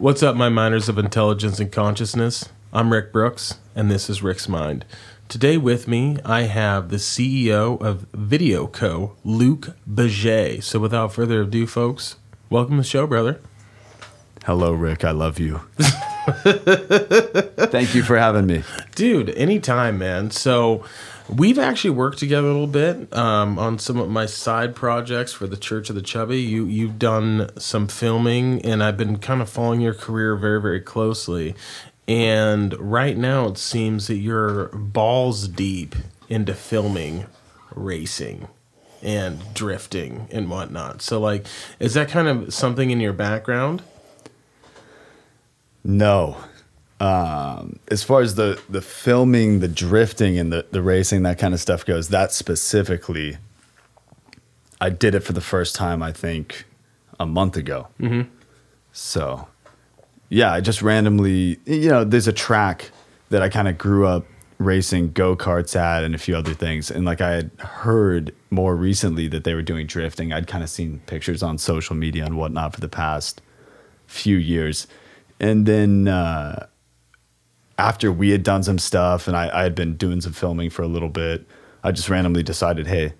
What's up, my miners of intelligence and consciousness? I'm Rick Brooks, and this is Rick's Mind. Today with me, I have the CEO of Video Co., Luc Baget. So without further ado, folks, welcome to the show, brother. Hello, Rick. I love you. Thank you for having me. Dude, anytime, man. So we've actually worked together a little bit um, on some of my side projects for the Church of the Chubby. You you've done some filming, and I've been kind of following your career very very closely. And right now, it seems that you're balls deep into filming racing and drifting and whatnot. So, like, is that kind of something in your background? No. Um, as far as the the filming, the drifting, and the the racing, that kind of stuff goes, that specifically, I did it for the first time. I think a month ago. Mm-hmm. So, yeah, I just randomly, you know, there's a track that I kind of grew up racing go karts at and a few other things. And like I had heard more recently that they were doing drifting. I'd kind of seen pictures on social media and whatnot for the past few years. And then uh, after we had done some stuff and I, I had been doing some filming for a little bit, I just randomly decided, hey,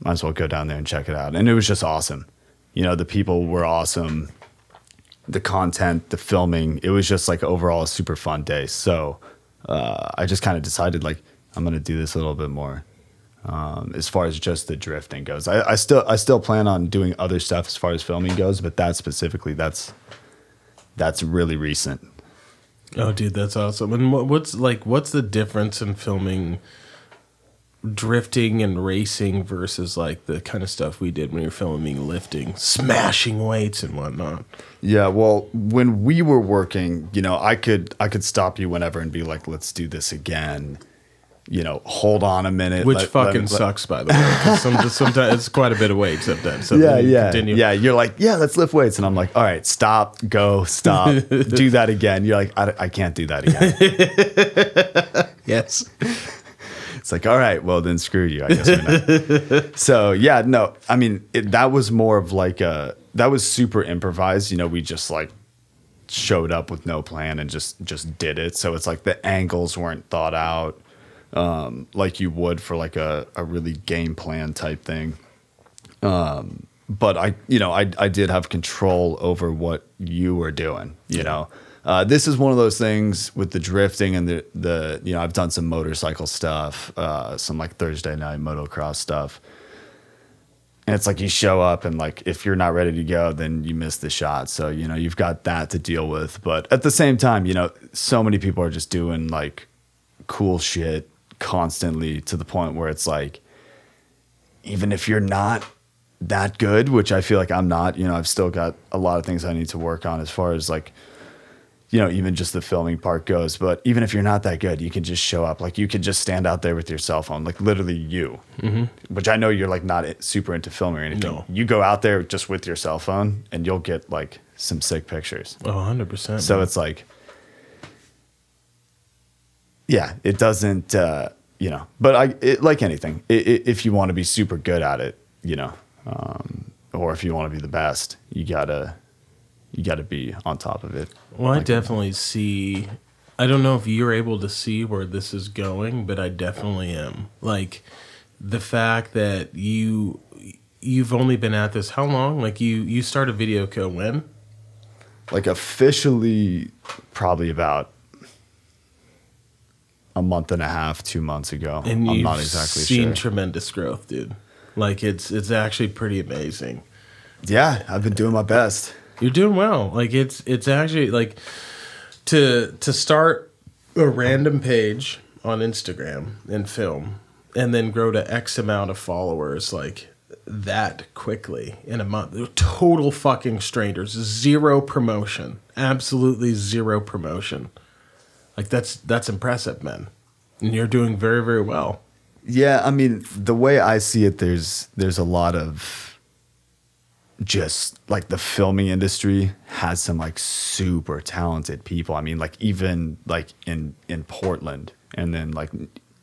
might as well go down there and check it out. And it was just awesome. You know, the people were awesome. The content, the filming, it was just like overall a super fun day. So uh, I just kind of decided like I'm gonna do this a little bit more. Um, as far as just the drifting goes, I, I still I still plan on doing other stuff as far as filming goes, but that specifically, that's that's really recent. Oh, dude, that's awesome. And what, what's like, what's the difference in filming drifting and racing versus like the kind of stuff we did when were filming lifting, smashing weights and whatnot? Yeah, well, when we were working, you know, I could I could stop you whenever and be like, "Let's do this again." You know, hold on a minute. Which let- fucking let- let- sucks, by the way. Some, sometimes it's quite a bit of weight sometimes. So yeah, you yeah, continue. yeah. You're like, yeah, let's lift weights, and I'm like, all right, stop, go, stop, do that again. You're like, I, I can't do that again. Yes. It's like, all right, well then screw you. I guess. Not. so yeah, no, I mean it, that was more of like a that was super improvised. You know, we just like showed up with no plan and just just did it. So it's like the angles weren't thought out um, like you would for like a a really game plan type thing. Um, but I, you know, I I did have control over what you were doing. You know. Uh, this is one of those things with the drifting and the the you know I've done some motorcycle stuff, uh, some like Thursday night motocross stuff, and it's like you show up and like if you're not ready to go, then you miss the shot. So you know you've got that to deal with. But at the same time, you know so many people are just doing like cool shit constantly to the point where it's like even if you're not that good, which I feel like I'm not, you know, I've still got a lot of things I need to work on as far as like you know, even just the filming part goes. But even if you're not that good, you can just show up. Like you could just stand out there with your cell phone, like literally you. Mm-hmm. Which I know you're like not super into filming or anything. No. You go out there just with your cell phone, and you'll get like some sick pictures. Oh, 100%. So man. it's like, yeah, it doesn't, uh, you know. But I it, like anything, i i if you want to be super good at it, you know, um, or if you want to be the best, you gotta you gotta be on top of it. Well, I definitely see. I don't know if you're able to see where this is going, but I definitely am. Like the fact that you you've only been at this how long? Like you you started Video Co when? like officially probably about a month and a half, two months ago. And I'm you've not exactly seen sure. tremendous growth, dude. Like it's it's actually pretty amazing. yeah, I've been doing my best. You're doing well. Like it's it's actually like to to start a random page on Instagram and film and then grow to X amount of followers like that quickly in a month. Total fucking strangers. Zero promotion. Absolutely zero promotion. Like that's that's impressive, man. And you're doing very, very well. Yeah, I mean, the way I see it, there's there's a lot of just like the filming industry has some like super talented people. I mean, like even like in in Portland, and then like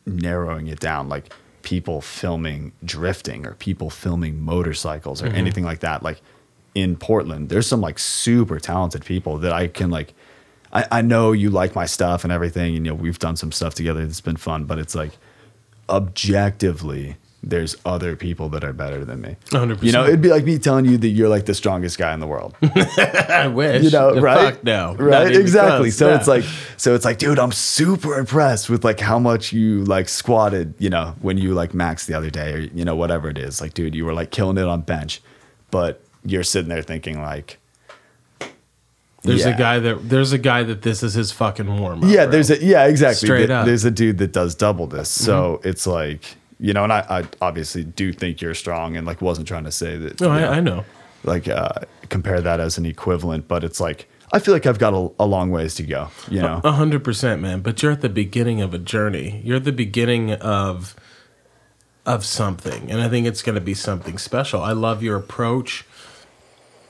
narrowing it down, like people filming drifting or people filming motorcycles or mm-hmm. anything like that. Like in Portland, there's some like super talented people that I can like. I, I know you like my stuff and everything, and you know we've done some stuff together that's been fun, but it's like objectively, there's other people that are better than me. 100%. You know, it'd be like me telling you that you're like the strongest guy in the world. I wish. you know, The right? Fuck no. Right? Exactly. close. So No. it's like, so it's like, dude, I'm super impressed with like how much you like squatted, you know, when you like maxed the other day, or you know, whatever it is. Like, dude, you were like killing it on bench, but you're sitting there thinking like, there's yeah. a guy that there's a guy that this is his fucking warm up. yeah, there's a yeah, exactly. Straight There- up. There's a dude that does double this, so it's like. You know, and I, I obviously do think you're strong, and like wasn't trying to say that. No, you know, I, I know. like uh, compare that as an equivalent, but it's like I feel like I've got a, a long ways to go. You know, A hundred percent, man. But you're at the beginning of a journey. You're at the beginning of of something, and I think it's going to be something special. I love your approach.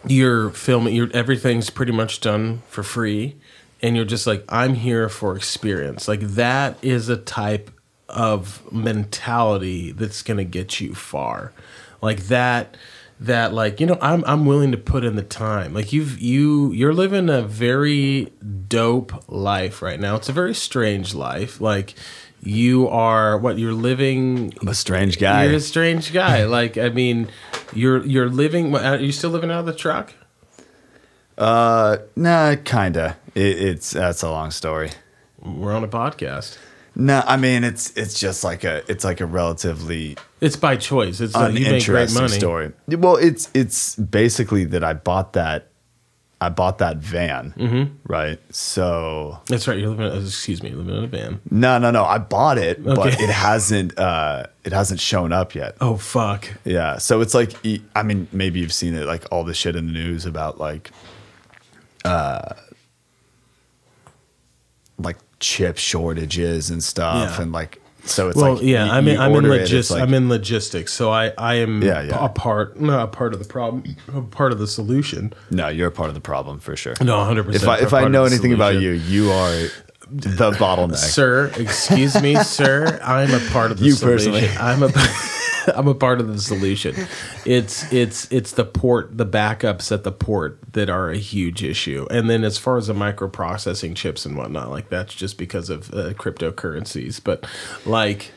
Your filming, your everything's pretty much done for free, and you're just like, I'm here for experience. Like that is a type of mentality that's going to get you far. Like that that like you know I'm I'm willing to put in the time. Like you've you you're living a very dope life right now. It's a very strange life. Like you are what you're living I'm a strange guy. You're a strange guy. like I mean, you're you're living are you still living out of the truck? Uh, nah, kinda. It, it's that's a long story. We're on a podcast. No, I mean it's it's just like a it's like a relatively It's by choice. It's like you make great money. story. Well, it's it's basically that I bought that I bought that van, Mm-hmm. right? So That's right. You're living. Excuse me. You're living in a van. no, no, no. I bought it, but it hasn't uh it hasn't shown up yet. Oh fuck. Yeah. So it's like, I mean, maybe you've seen it, like all the shit in the news about like, uh, like chip shortages and stuff, Yeah. and like, so it's Well, like, yeah. you- I'm in, I'm in logistics. like- I'm in logistics. So I I am Yeah, yeah. a part not a part of the problem, a part of the solution. No, you're a part of the problem for sure. No, 100. percent If I if I know anything about you, you are the bottleneck. sir, excuse me, sir, I'm a part of the You solution. personally. I'm a I'm a part of the solution. It's it's it's the port, the backups at the port that are a huge issue. And then as far as the microprocessing chips and whatnot, like that's just because of uh, cryptocurrencies. But like,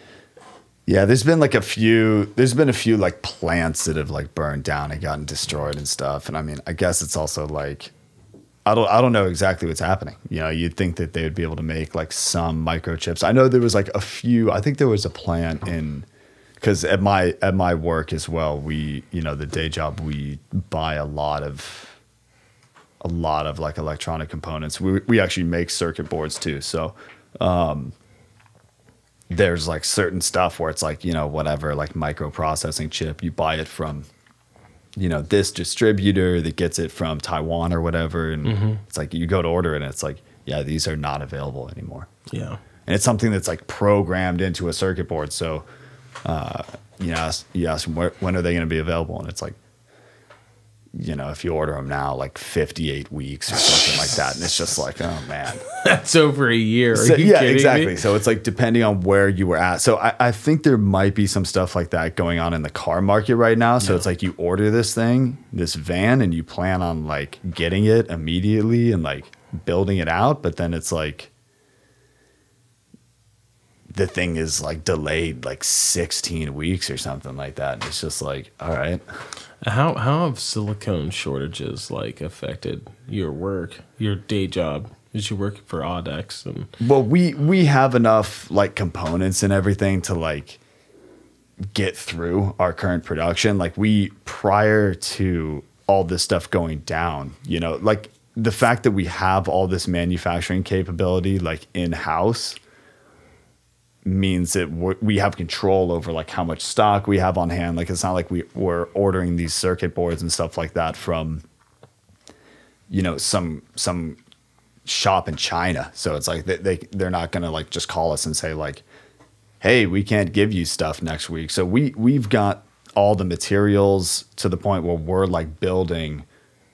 Yeah, there's been like a few. There's been a few like plants that have like burned down and gotten destroyed and stuff. And I mean, I guess it's also like, I don't, I don't know exactly what's happening. You know, you'd think that they would be able to make like some microchips. I know there was like a few. I think there was a plant in, because at my at my work as well, we you know the day job we buy a lot of. A lot of like electronic components. We we actually make circuit boards too. So um, there's like certain stuff where it's like you know whatever like microprocessing chip you buy it from you know this distributor that gets it from taiwan or whatever and mm-hmm. it's like you go to order it and it's like yeah these are not available anymore yeah. and it's something that's like programmed into a circuit board so uh, you ask you ask them where, when are they going to be available and it's like you know if you order them now like 58 weeks or something like that and it's just like oh man That's over a year. So, yeah, exactly. me? So it's like depending on where you were at. So I, I think there might be some stuff like that going on in the car market right now. So it's like you order this thing, this van, and you plan on like getting it immediately and like building it out, but then it's like the thing is like delayed like 16 weeks or something like that. And it's just like, all right. How how have silicone shortages like affected your work, your day job? Is you work for Audex and Well, we we have enough like components and everything to like get through our current production. Like we prior to all this stuff going down, you know, like the fact that we have all this manufacturing capability like in house means that we're, have control over like how much stock we have on hand. Like it's not like we we're ordering these circuit boards and stuff like that from you know some some shop in China. So it's like they, they they're not gonna like just call us and say like, hey, we can't give you stuff next week. So we we've got all the materials to the point where we're like building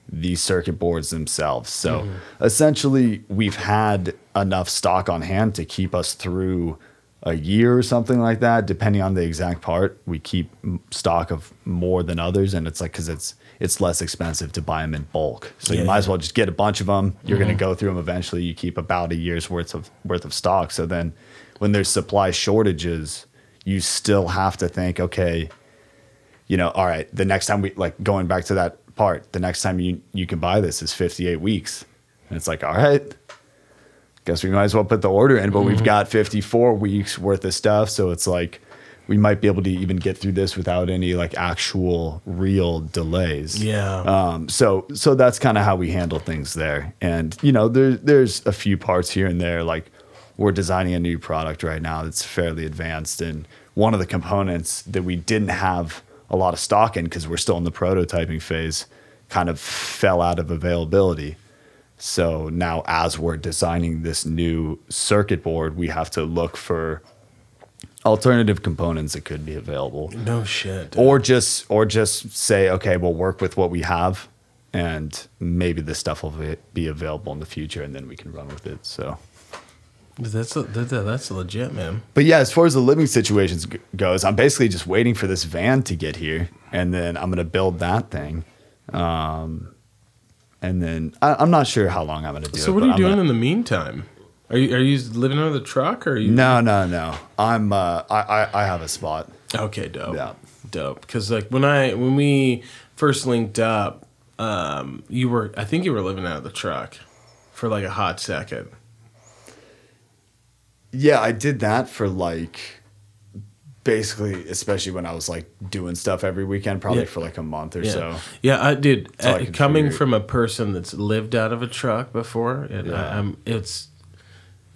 these circuit boards themselves. So mm-hmm. essentially we've had enough stock on hand to keep us through a year or something like that depending on the exact part we keep stock of more than others and it's like cuz it's it's less expensive to buy them in bulk. So you Yeah. might as well just get a bunch of them. You're going to mm-hmm. go through them eventually. You keep about a year's worth of worth of stock. So then when there's supply shortages, you still have to think, okay, you know, all right, the next time we like going back to that part, the next time you you can buy this is 58 weeks. And it's like, all right, guess we might as well put the order in, but we've got 54 weeks worth of stuff. So it's like we might be able to even get through this without any like actual real delays. Yeah. Um, so so that's kind of how we handle things there. And you know, there there's a few parts here and there. Like we're designing a new product right now that's fairly advanced, and one of the components that we didn't have a lot of stock in because we're still in the prototyping phase, kind of fell out of availability. So now, as we're designing this new circuit board, we have to look for alternative components that could be available No shit. dude. or just or just say okay we'll work with what we have and maybe this stuff will be- available in the future and then we can run with it so that's a, that, that- that's legit, man. but yeah as far as the living situations g- goes i'm basically just waiting for this van to get here and then i'm going to build that thing um, and then I, i'm not sure how long i'm going to do it. So it, what are you I'm doing gonna- in the meantime? Are you are you living under the truck or are you? no no no i'm uh, I, I i have a spot Okay, dope. Yeah. Dope. Because like when I when we first linked up, um, you were I think you were living out of the truck for like a hot second. Yeah, I did that for like basically, especially when I was like doing stuff every weekend, probably Yeah. for like a month or Yeah, so. yeah, I I uh, coming figure. from a person that's lived out of a truck before, and Yeah. I, I'm it's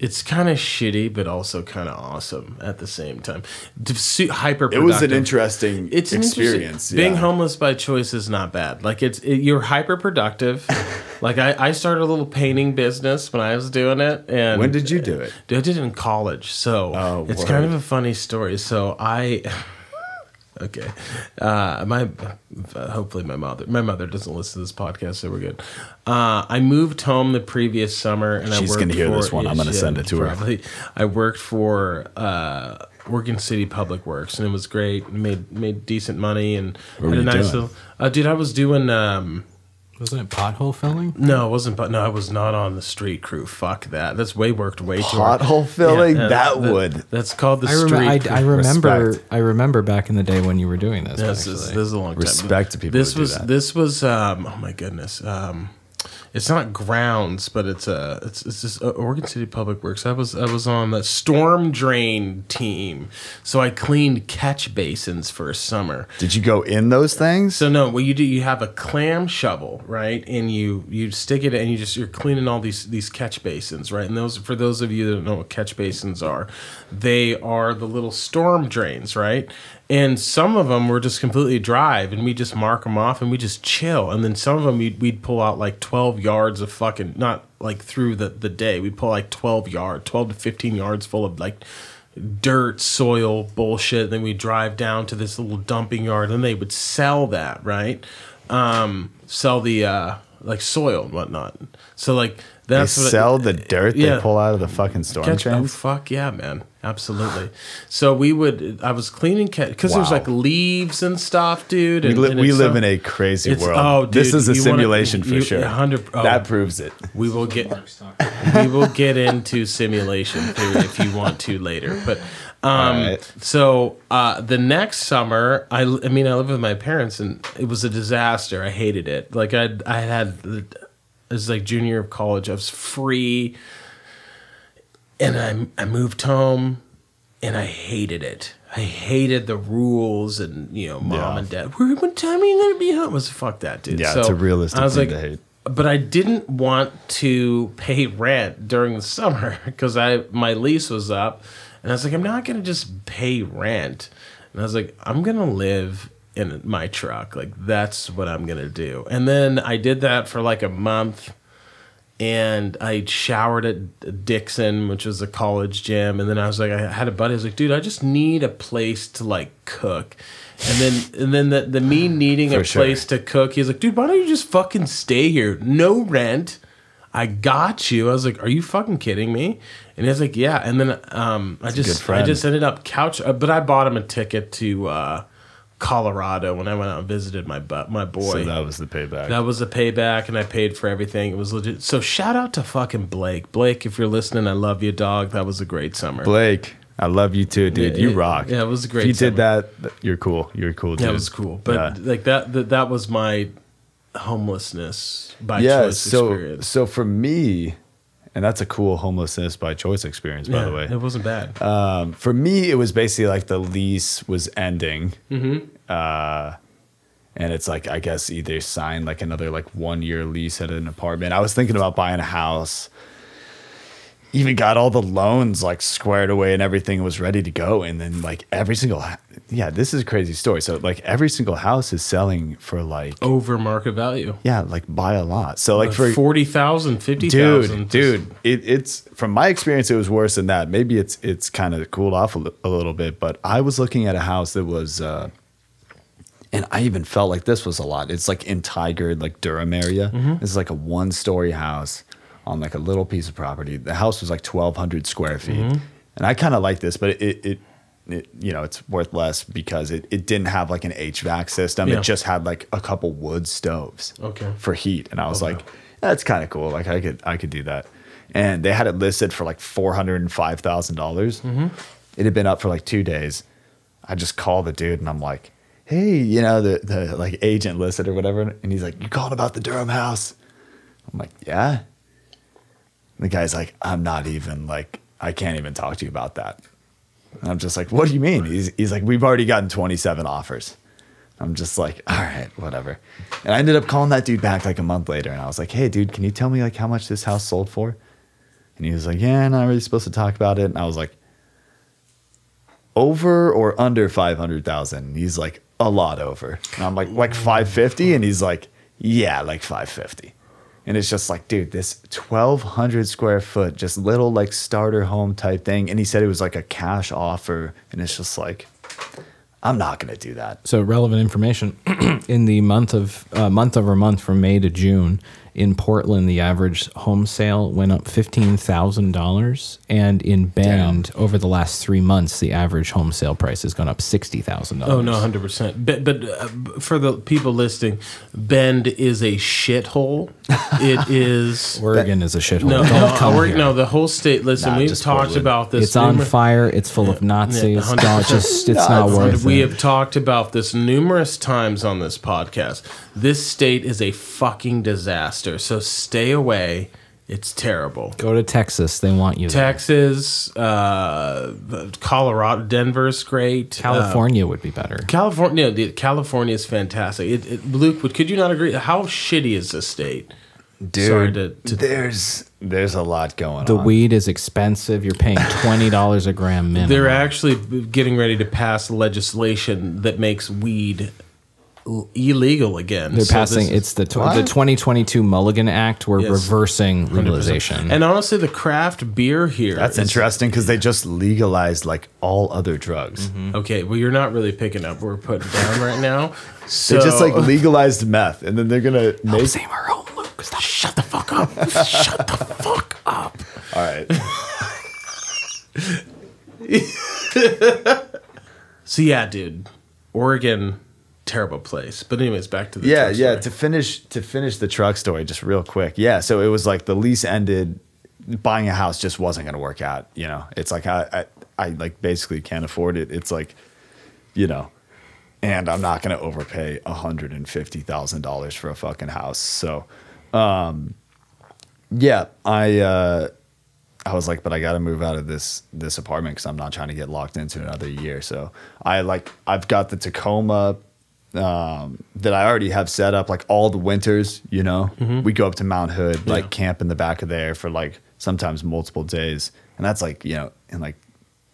it's kind of shitty, but also kind of awesome at the same time. Hyper. It was an interesting it's an interesting- experience. Being yeah. homeless by choice is not bad. Like it's it, you're hyper productive. like I, I started a little painting business when I was doing it, and When did you do it? I did it in college, so Oh, it's kind of a funny story. So I, okay, uh, my hopefully my mother my mother doesn't listen to this podcast, so we're good. Uh, I moved home the previous summer, and I She's worked gonna hear for, this one. I'm gonna send it to her. probably. I worked for. Uh, Oregon City Public Works, and it was great. Made made decent money, and What had a nice doing? little. Uh, dude, I was doing. Um, Wasn't it pothole filling? no, it wasn't. But no, I was not on the street crew. Fuck that. That's way worked way too hard. Pothole filling? Yeah, that would. That's called the I, street. I, crew. I remember. Respect. I remember back in the day when you were doing this. This is, this is a long time. Respect to people This who do was that. this was um oh my goodness um it's not grounds but it's a it's it's just uh, Oregon City Public Works. I was I was on the storm drain team, so I cleaned catch basins for a summer. Did you go in those things? So no, what you do, you have a clam shovel, right? And you you stick it, and you just you're cleaning all these these catch basins, right? And those for those of you that don't know what catch basins are, they are the little storm drains, right? And some of them were just completely dry, and we just mark them off, and we just chill. And then some of them we'd, we'd pull out like yards of fucking not like through the the day. We'd pull like twelve yard, twelve to fifteen yards full of like dirt, soil, bullshit. And then we drive down to this little dumping yard, and they would sell that, right? Um, sell the uh, like soil and whatnot. So like that's what sell the dirt yeah. they pull out of the fucking storm catch. Oh fuck yeah, man! Absolutely. So we would. I was cleaning cat because there's like leaves and stuff, dude. We, li- and we it's live so- in a crazy world. oh, this is a you wanna- simulation for you- sure. 100 oh. That proves it. We will get we will get into simulation theory if you want to later. But um, Alright. so uh, the next summer, I, I mean, I lived with my parents, and it was a disaster. I hated it. Like I I had was like junior year of college. I was free, and I I moved home, and I hated it. I hated the rules and you know mom Yeah. and dad. Where what time are you gonna be home? I was fuck that dude. Yeah, it's a realistic I was thing like, to hate. but I didn't want to pay rent during the summer because I my lease was up, and I was like, I'm not gonna just pay rent, and I was like, I'm gonna live in my truck, like that's what I'm gonna do. And then I did that for like a month, and I showered at Dixon, which was a college gym, and then I was like, I had a buddy, I was like, dude, I just need a place to like cook. And then, and then the, the me needing a sure. place to cook, he's like, dude, why don't you just fucking stay here? No rent. I got you. I was like, are you fucking kidding me? And he was like, yeah. And then um, I just I just ended up couch, uh, but I bought him a ticket to uh, Colorado when I went out and visited my bu- my boy. So that was the payback. That was the payback, and I paid for everything. It was legit. So shout out to fucking Blake. Blake, if you're listening, I love you, dog. That was a great summer. Blake, I love you too, dude. Yeah, you rock. yeah, it was a great If you did that, you're cool. You're cool, dude. That was cool. But Yeah. like that, that, that was my homelessness by yeah. choice So, experience. so for me, and that's a cool homelessness by choice experience, by yeah, the way. it wasn't bad. Um, for me, it was basically like the lease was ending. Mm-hmm. Uh, and it's like, I guess either sign like another like one year lease at an apartment. I was thinking about buying a house. Even got all the loans like squared away and everything was ready to go. And then like every single, yeah, this is a crazy story. So like every single house is selling for like, Over market value. yeah, like by a lot. So like for 40,000, 50,000. dude, dude, it, it's from my experience, it was worse than that. Maybe it's it's kind of cooled off a, a little bit, but I was looking at a house that was, uh, and I even felt like this was a lot. It's like in Tigard, like Durham area. It's like a one story house on like a little piece of property. The house was like twelve hundred square feet, mm-hmm. and I kind of like this, but it. it it, you know, it's worth less because it, it didn't have like an HVAC system. Yeah. It just had like a couple wood stoves Okay. for heat. And I was Okay. like, that's kind of cool. Like I could I could do that. And they had it listed for like four hundred and five thousand dollars. Mm-hmm. It had been up for like two days. I just call the dude and I'm like, hey, you know, the the like agent listed or whatever. And he's like, You called about the Durham house? I'm like, Yeah. The guy's like, I'm not even like I can't even talk to you about that. And I'm just like, what do you mean? He's he's like, we've already gotten 27 offers. I'm just like, all right, whatever. And I ended up calling that dude back like a month later, and I was like, hey, dude, can you tell me like how much this house sold for? And he was like, yeah, not really supposed to talk about it. And I was like, over or under 500,000? He's like, a lot over. And I'm like, like 550? And he's like, yeah, like 550. And it's just like, dude, this 1,200 square foot, just little like starter home type thing. And he said it was like a cash offer. And it's just like, I'm not going to do that. So relevant information in the month of uh, month over month from May to June in Portland, the average home sale went up fifteen thousand dollars, and in Bend over the last three months, the average home sale price has gone up sixty thousand dollars. Oh no, hundred percent. But but uh, for the people listening, Bend is a shithole. It is Oregon is a shithole. no, no, no. The whole state. Listen, Nah, we've talked Portland. about this. It's on fire. It's full of Nazis. hundred Don't just. It's No, not it's- worth we it. have talked about this numerous times on this podcast. This state is a fucking disaster. So stay away. It's terrible. Go to Texas. They want you. there. Texas, uh, Colorado, Denver's great. Uh, California would be better. California, the- California is fantastic. It, it, Luke, would could you not agree? How shitty is this state? Dude, Sorry to- to- there's there's a lot going on. The on. weed is expensive. You're paying twenty dollars a gram minimum. They're actually getting ready to pass legislation that makes weed l- illegal again. They're So passing. this- It's the tw- the 2022 Mulligan Act. We're Yes. reversing legalization. and honestly, the craft beer here. That's is- interesting because they just legalized like all other drugs. Mm-hmm. Okay, well, you're not really picking up what we're putting down right now. So They just like legalized meth, and then they're gonna make. Same our own Luke. Stop. shut the fuck up. shut the fuck up. All right, So yeah, dude, Oregon, terrible place. But anyways, back to the yeah, yeah. To finish to finish the truck story, just real quick. Yeah, so it was like the lease ended. Buying a house just wasn't gonna work out. You know, it's like I I, I like basically can't afford it. It's like, you know, and I'm not overpay and fifty thousand dollars for a fucking house. So, um, yeah, I uh, I was like, but I got to move out of this this apartment because I'm not trying to get locked into another year. So I like I've got the Tacoma um, that I already have set up. Like all the winters, you know, we go up to Mount Hood, like Yeah. camp in the back of there for like sometimes multiple days, and that's like you know in like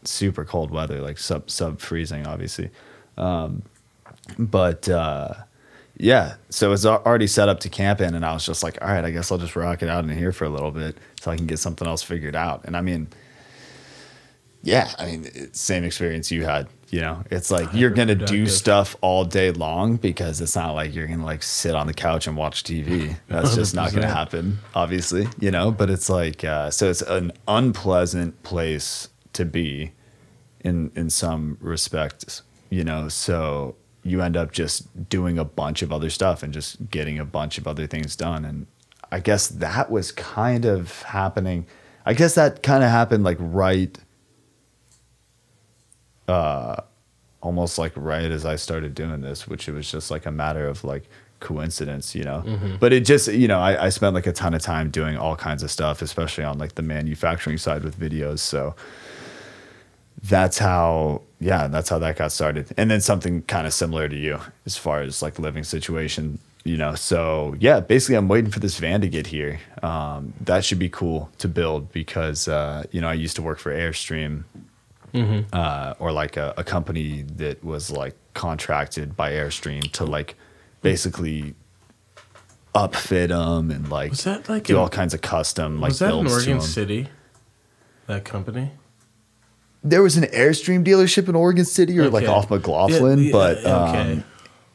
super cold weather, like sub sub freezing, obviously. Um, but uh, yeah, so it's already set up to camp in, and I was just like, all right, I guess I'll just rock it out in here for a little bit so I can get something else figured out. And I mean, yeah, I mean, same experience you had. You know, it's like you're gonna do stuff all day long because it's not like you're gonna like sit on the couch and watch TV. That's just not gonna happen, obviously. You know, but it's like uh, so it's an unpleasant place to be in in some respects. You know, so you end up just doing a bunch of other stuff and just getting a bunch of other things done. And I guess that was kind of happening. I guess that kind of happened like right, uh, almost like right as I started doing this, which it was just like a matter of like coincidence, you know. But it just, you know, I, I spent like a ton of time doing all kinds of stuff, especially on like the manufacturing side with videos. So that's how, yeah, that's how that got started. And then something kind of similar to you as far as like living situation, you know. So yeah, basically, I'm waiting for this van to get here. Um, that should be cool to build because, uh, you know, I used to work for Airstream uh, or like a, a company that was like contracted by Airstream to like basically upfit them and like Was that like do in- all kinds of custom like was that in Oregon. City? That company? There was an Airstream dealership in Oregon City or like off McLoughlin, Yeah, yeah, but um,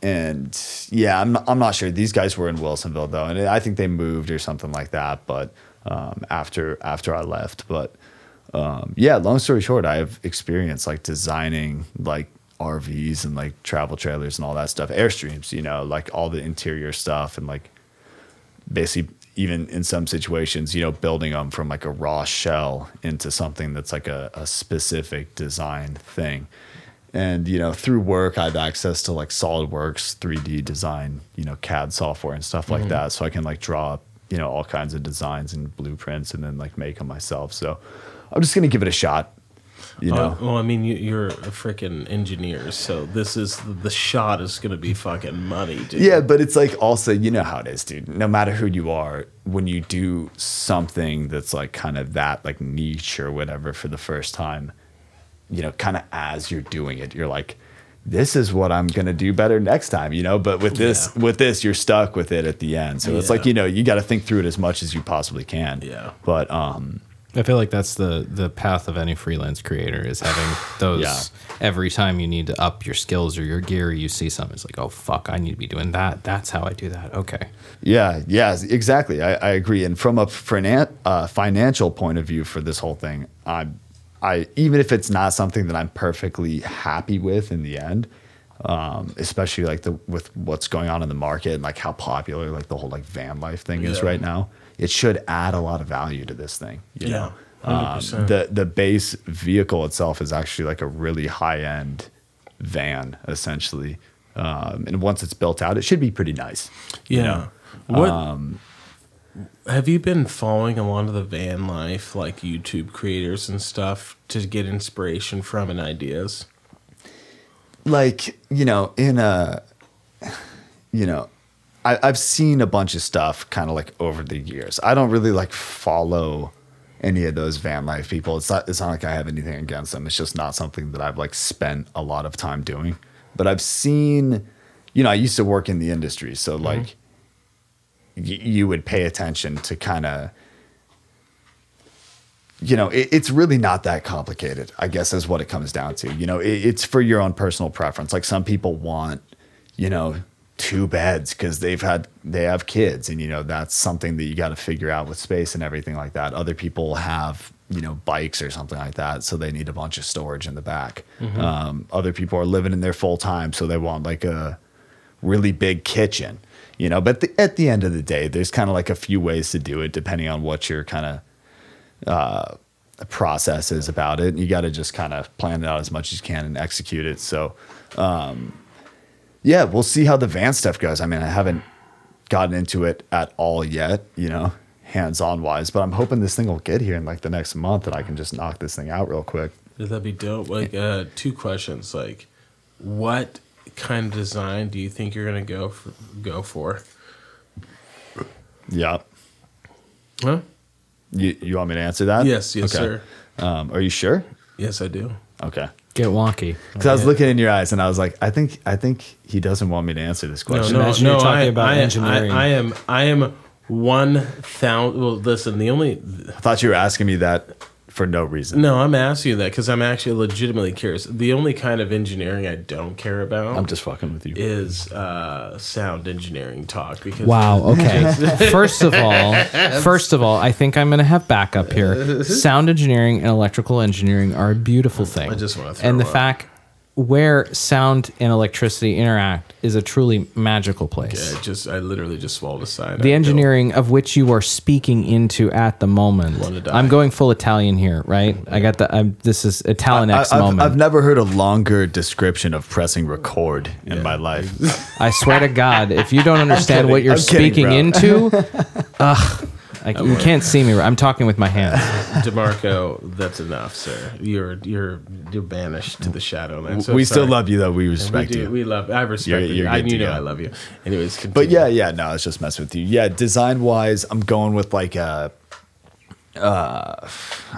and yeah, I'm I'm not sure. These guys were in Wilsonville though, and I think they moved or something like that. But um, after after I left, but um, yeah, long story short, I have experience like designing like RVs and like travel trailers and all that stuff, airstreams, you know, like all the interior stuff and like basically even in some situations, you know, building them from like a raw shell into something that's like a, a specific design thing. And, you know, through work, I have access to like SolidWorks, 3D design, you know, CAD software and stuff like that. So I can like draw you know, all kinds of designs and blueprints and then like make them myself. So I'm just going to give it a shot, you know. Uh, well, I mean, you, you're a freaking engineer, so this is the shot is gonna be fucking money, dude. Yeah, but it's like also, you know how it is, dude. No matter who you are, when you do something that's like kind of that like niche or whatever for the first time, you know, kind of as you're doing it, you're like, this is what I'm gonna do better next time, you know. But with this, Yeah. with this, you're stuck with it at the end. So it's like you know, you got to think through it as much as you possibly can. Yeah. But um, I feel like that's the the path of any freelance creator is having those Yeah. every time you need to up your skills or your gear, you see something. It's like, oh fuck, I need to be doing that. That's how I do that. Okay. Yeah, yeah, exactly. I, I agree. And from a finan- uh, financial point of view for this whole thing, I, I even if it's not something that I'm perfectly happy with in the end, um, especially like the with what's going on in the market and like how popular like the whole like van life thing is right now, it should add a lot of value to this thing. You Yeah, know, um, the the base vehicle itself is actually like a really high end van essentially. Um, and once it's built out, it should be pretty nice. you Yeah. know? What Um, have you been following a lot of the van life, like YouTube creators and stuff, to get inspiration from and ideas? like you know in a you know I, i've seen a bunch of stuff kind of like over the years. I don't really like follow any of those van life people. It's not it's not like i have anything against them. It's just not something that i've like spent a lot of time doing. But i've seen you know i used to work in the industry so mm-hmm. like y- you would pay attention to kind of you know, it, it's really not that complicated, I guess, is what it comes down to. You know, it, it's for your own personal preference. Like some people want, you know, two beds because they've had, they have kids and, you know, that's something that you got to figure out with space and everything like that. Other people have, you know, bikes or something like that. So they need a bunch of storage in the back. Um, other people are living in there full time. So they want like a really big kitchen, you know, but the, at the end of the day, there's kind of like a few ways to do it depending on what your kind of, uh, processes about it. You got to just kind of plan it out as much as you can and execute it. So, um, yeah, we'll see how the van stuff goes. I mean, I haven't gotten into it at all yet, you know, hands on wise, but I'm hoping this thing will get here in like the next month and I can just knock this thing out real quick. That'd be dope. Like, uh, two questions. Like, what kind of design do you think you're gonna go for? Go for? Yeah. Huh? You, you want me to answer that? Yes, yes, Okay. sir. Um, are you sure? Yes, I do. Okay. Get wonky. Because I was looking in your eyes and I was like, I think, I think he doesn't want me to answer this question. no, Imagine no. you're talking I, about I, engineering. I, I am. I am one thousand. Well, listen. The only I thought you were asking me that for no reason. no, I'm asking you that because I'm actually legitimately curious. The only kind of engineering I don't care about I'm just fucking with you. is uh, sound engineering talk. Because Wow. Okay. first of all, first of all, I think I'm going to have backup here. Sound engineering and electrical engineering are a beautiful thing. I just wanna throw And the up. fact where sound and electricity interact is a truly magical place. Yeah, I just I literally just swallowed a sign. The engineering of which you are speaking into at the moment. I'm going full Italian here, right? I got the. I'm, this is Italian I, X have moment. I've never heard a longer description of pressing record in my life. I swear to God, if you don't understand what you're I'm speaking bro. into, ugh, I, you can't see me. I'm talking with my hands. Demarco, that's enough, sir. You're you're you're banished to the shadow, man. So we still sorry. love you though. We We respect do. you. We love. I respect You're- you. you're I good you to know go. I love you. Anyways, continue. But yeah, yeah, no, I was just messing with you. Yeah, design wise, I'm going with like a. Uh,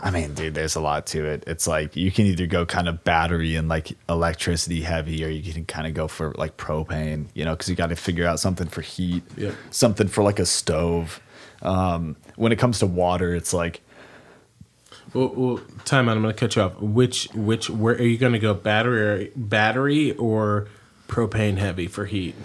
I mean, dude, there's a lot to it. It's like you can either go kind of battery and like electricity heavy, or you can kind of go for like propane. You know, because you got to figure out something for heat, Yep. something for like a stove. Um, when it comes to water, it's like Well, well, time out. I'm going to cut you off. Which which where are you going to go? Battery or battery or propane heavy for heat?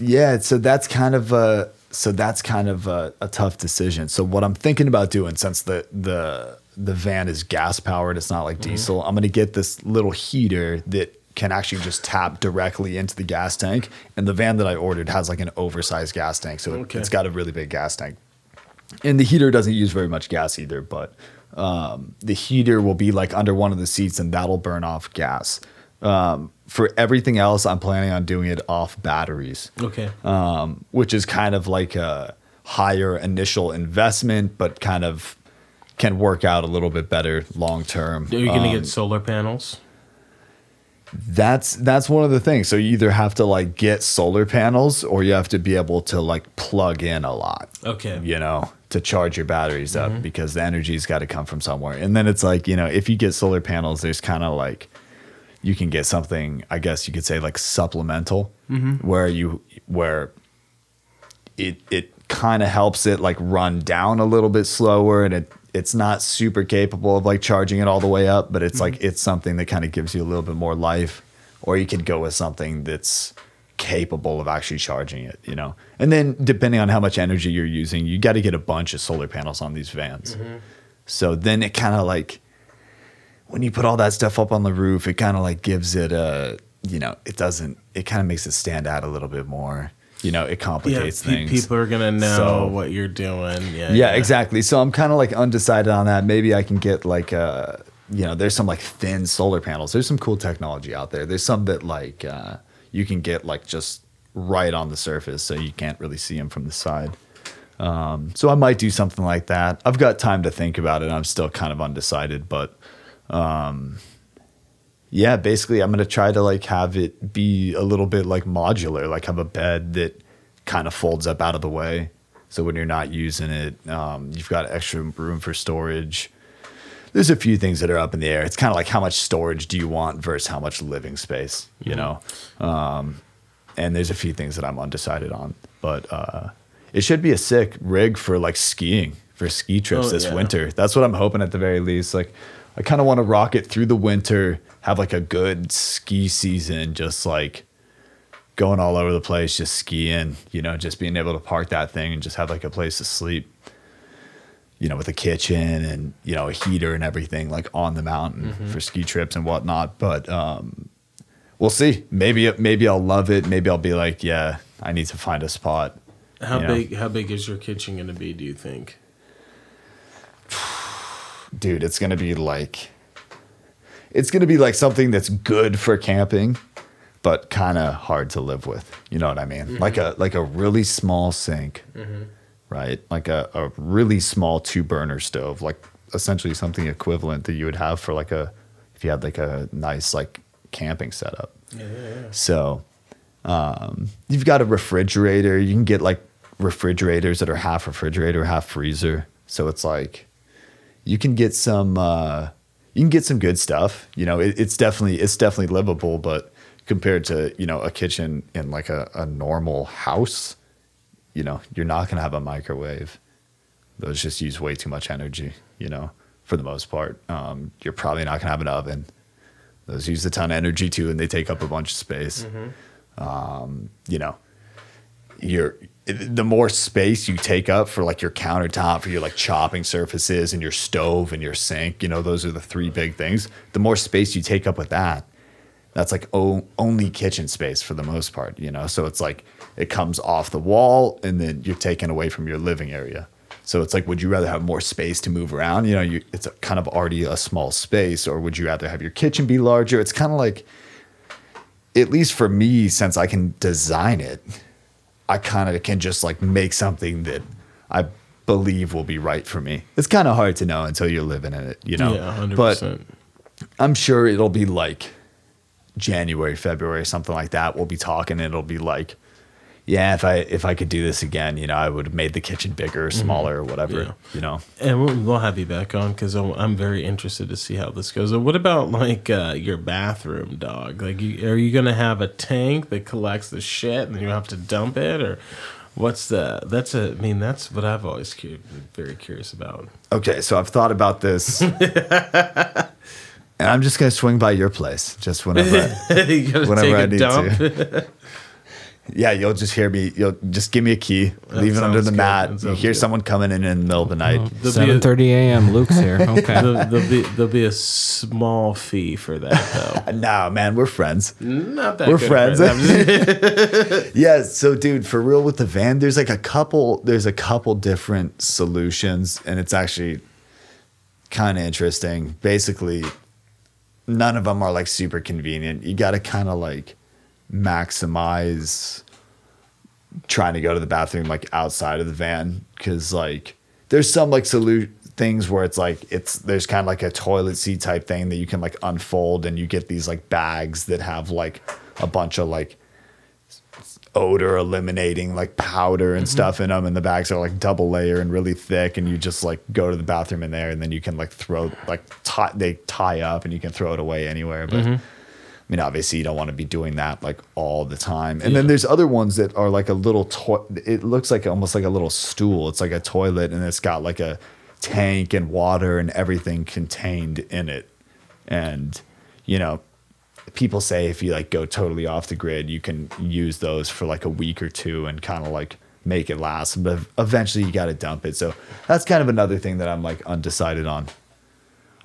Yeah, so that's kind of a so that's kind of a, a tough decision. So what I'm thinking about doing, since the the the van is gas powered, it's not like diesel. I'm gonna get this little heater that can actually just tap directly into the gas tank. And the van that I ordered has like an oversized gas tank, so Okay. it's got a really big gas tank. And the heater doesn't use very much gas either, but um, the heater will be like under one of the seats, and that'll burn off gas. Um, for everything else, I'm planning on doing it off batteries Okay. um, which is kind of like a higher initial investment, but kind of can work out a little bit better long term. are you going to Um, get solar panels? That's that's one of the things. So you either have to like get solar panels, or you have to be able to like plug in a lot. Okay. You know, to charge your batteries up Mm-hmm. because the energy's got to come from somewhere. And then it's like you know, if you get solar panels, there's kind of like you can get something. I guess you could say like supplemental, Mm-hmm. where you where it it kind of helps it like run down a little bit slower and it it's not super capable of like charging it all the way up but it's like mm-hmm. it's something that kind of gives you a little bit more life. Or you could go with something that's capable of actually charging it you know? And then depending on how much energy you're using you got to get a bunch of solar panels on these vans. Mm-hmm. So then it kind of like when you put all that stuff up on the roof it kind of like gives it a you know it doesn't it kind of makes it stand out a little bit more you know it Yeah, complicates pe- things people are going to know So- what you're doing. Yeah. yeah, exactly. So I'm kind of like undecided on that. Maybe I can get like uh you know, there's some like thin solar panels. There's some cool technology out there. There's some that like uh you can get like just right on the surface so you can't really see them from the side. Um so I might do something like that. I've got time to think about it. I'm still kind of undecided, but um yeah, basically I'm going to try to like have it be a little bit like modular, like have a bed that kind of folds up out of the way. So when you're not using it, um, you've got extra room for storage. There's a few things that are up in the air. It's kind of like how much storage do you want versus how much living space, you know? Um, and there's a few things that I'm undecided on, but uh, it should be a sick rig for like skiing for ski trips Oh, this yeah. winter. That's what I'm hoping at the very least. Like, I kind of want to rock it through the winter, have like a good ski season, just like going all over the place, just skiing, you know, just being able to park that thing and just have like a place to sleep, you know, with a kitchen and, you know, a heater and everything like on the mountain for ski trips and whatnot. But, um, we'll see. Maybe, maybe I'll love it. Maybe I'll be like, yeah, I need to find a spot. How you know? big? How big is your kitchen going to be? Do you think? dude, it's gonna be like it's gonna be like something that's good for camping, but kind of hard to live with. You know what I mean? Like a like a really small sink, right? Like a, a really small two burner stove, like essentially something equivalent that you would have for like a if you had like a nice like camping setup. Yeah, yeah, yeah. So um, you've got a refrigerator. You can get like refrigerators that are half refrigerator, half freezer. So it's like you can get some uh, you can get some good stuff. You know, it, it's definitely it's definitely livable, but compared to you know a kitchen in like a, a normal house, you know, you're not gonna have a microwave. Those just use way too much energy. You know, for the most part, um, you're probably not gonna have an oven. Those use a ton of energy too, and they take up a bunch of space. Um, you know, the more space you take up for like your countertop for your like chopping surfaces and your stove and your sink you know those are the three big things. The more space you take up with that that's like only kitchen space for the most part you know? So it's like it comes off the wall and then you're taken away from your living area. So it's like would you rather have more space to move around? You know you, it's a, kind of already a small space or would you rather have your kitchen be larger? It's kind of like at least for me since i can design it I kind of can just like make something that I believe will be right for me. It's kind of hard to know until you're living in it, you know. Yeah, 100%. but. I'm sure it'll be like January, February, something like that. We'll be talking. And it'll be like, yeah, if I if I could do this again, you know, I would have made the kitchen bigger, or smaller, or whatever. Mm-hmm. Yeah. You know. And we'll, we'll have you back on because I'm very interested to see how this goes. And what about like uh, your bathroom, dog? Like, you, are you gonna have a tank that collects the shit and you have to dump it, or what's the? That's a. I mean, that's what I've always cu- very curious about. Okay, so I've thought about this. And I'm just gonna swing by your place just whenever. I, Whenever I need dump. Yeah, you'll just hear me. You'll just give me a key, That leave it under the good. mat. You sounds hear good. someone coming in in the middle of the mm-hmm. night. There'll be a- Seven thirty a.m. Luke's here. Okay. There'll, there'll be there'll be a small fee for that though. Nah, man, we're friends. Not that We're good friends. I'm Yeah, so dude, for real with the van, there's like a couple. There's a couple different solutions, and it's actually kind of interesting. Basically, none of them are like super convenient. You got to kind of like maximize trying to go to the bathroom like outside of the van because like there's some like salute things where it's like it's there's kind of like a toilet seat type thing that you can like unfold and you get these like bags that have like a bunch of like odor eliminating like powder and mm-hmm. stuff in them and the bags are like double layer and really thick and you just like go to the bathroom in there and then you can like throw like tie they tie up and you can throw it away anywhere but I mean, obviously, you don't want to be doing that like all the time. And then there's other ones that are like a little toy. It looks like almost like a little stool. It's like a toilet, and it's got like a tank and water and everything contained in it. And you know, people say if you like go totally off the grid, you can use those for like a week or two and kind of like make it last. But eventually, you got to dump it. So that's kind of another thing that I'm like undecided on.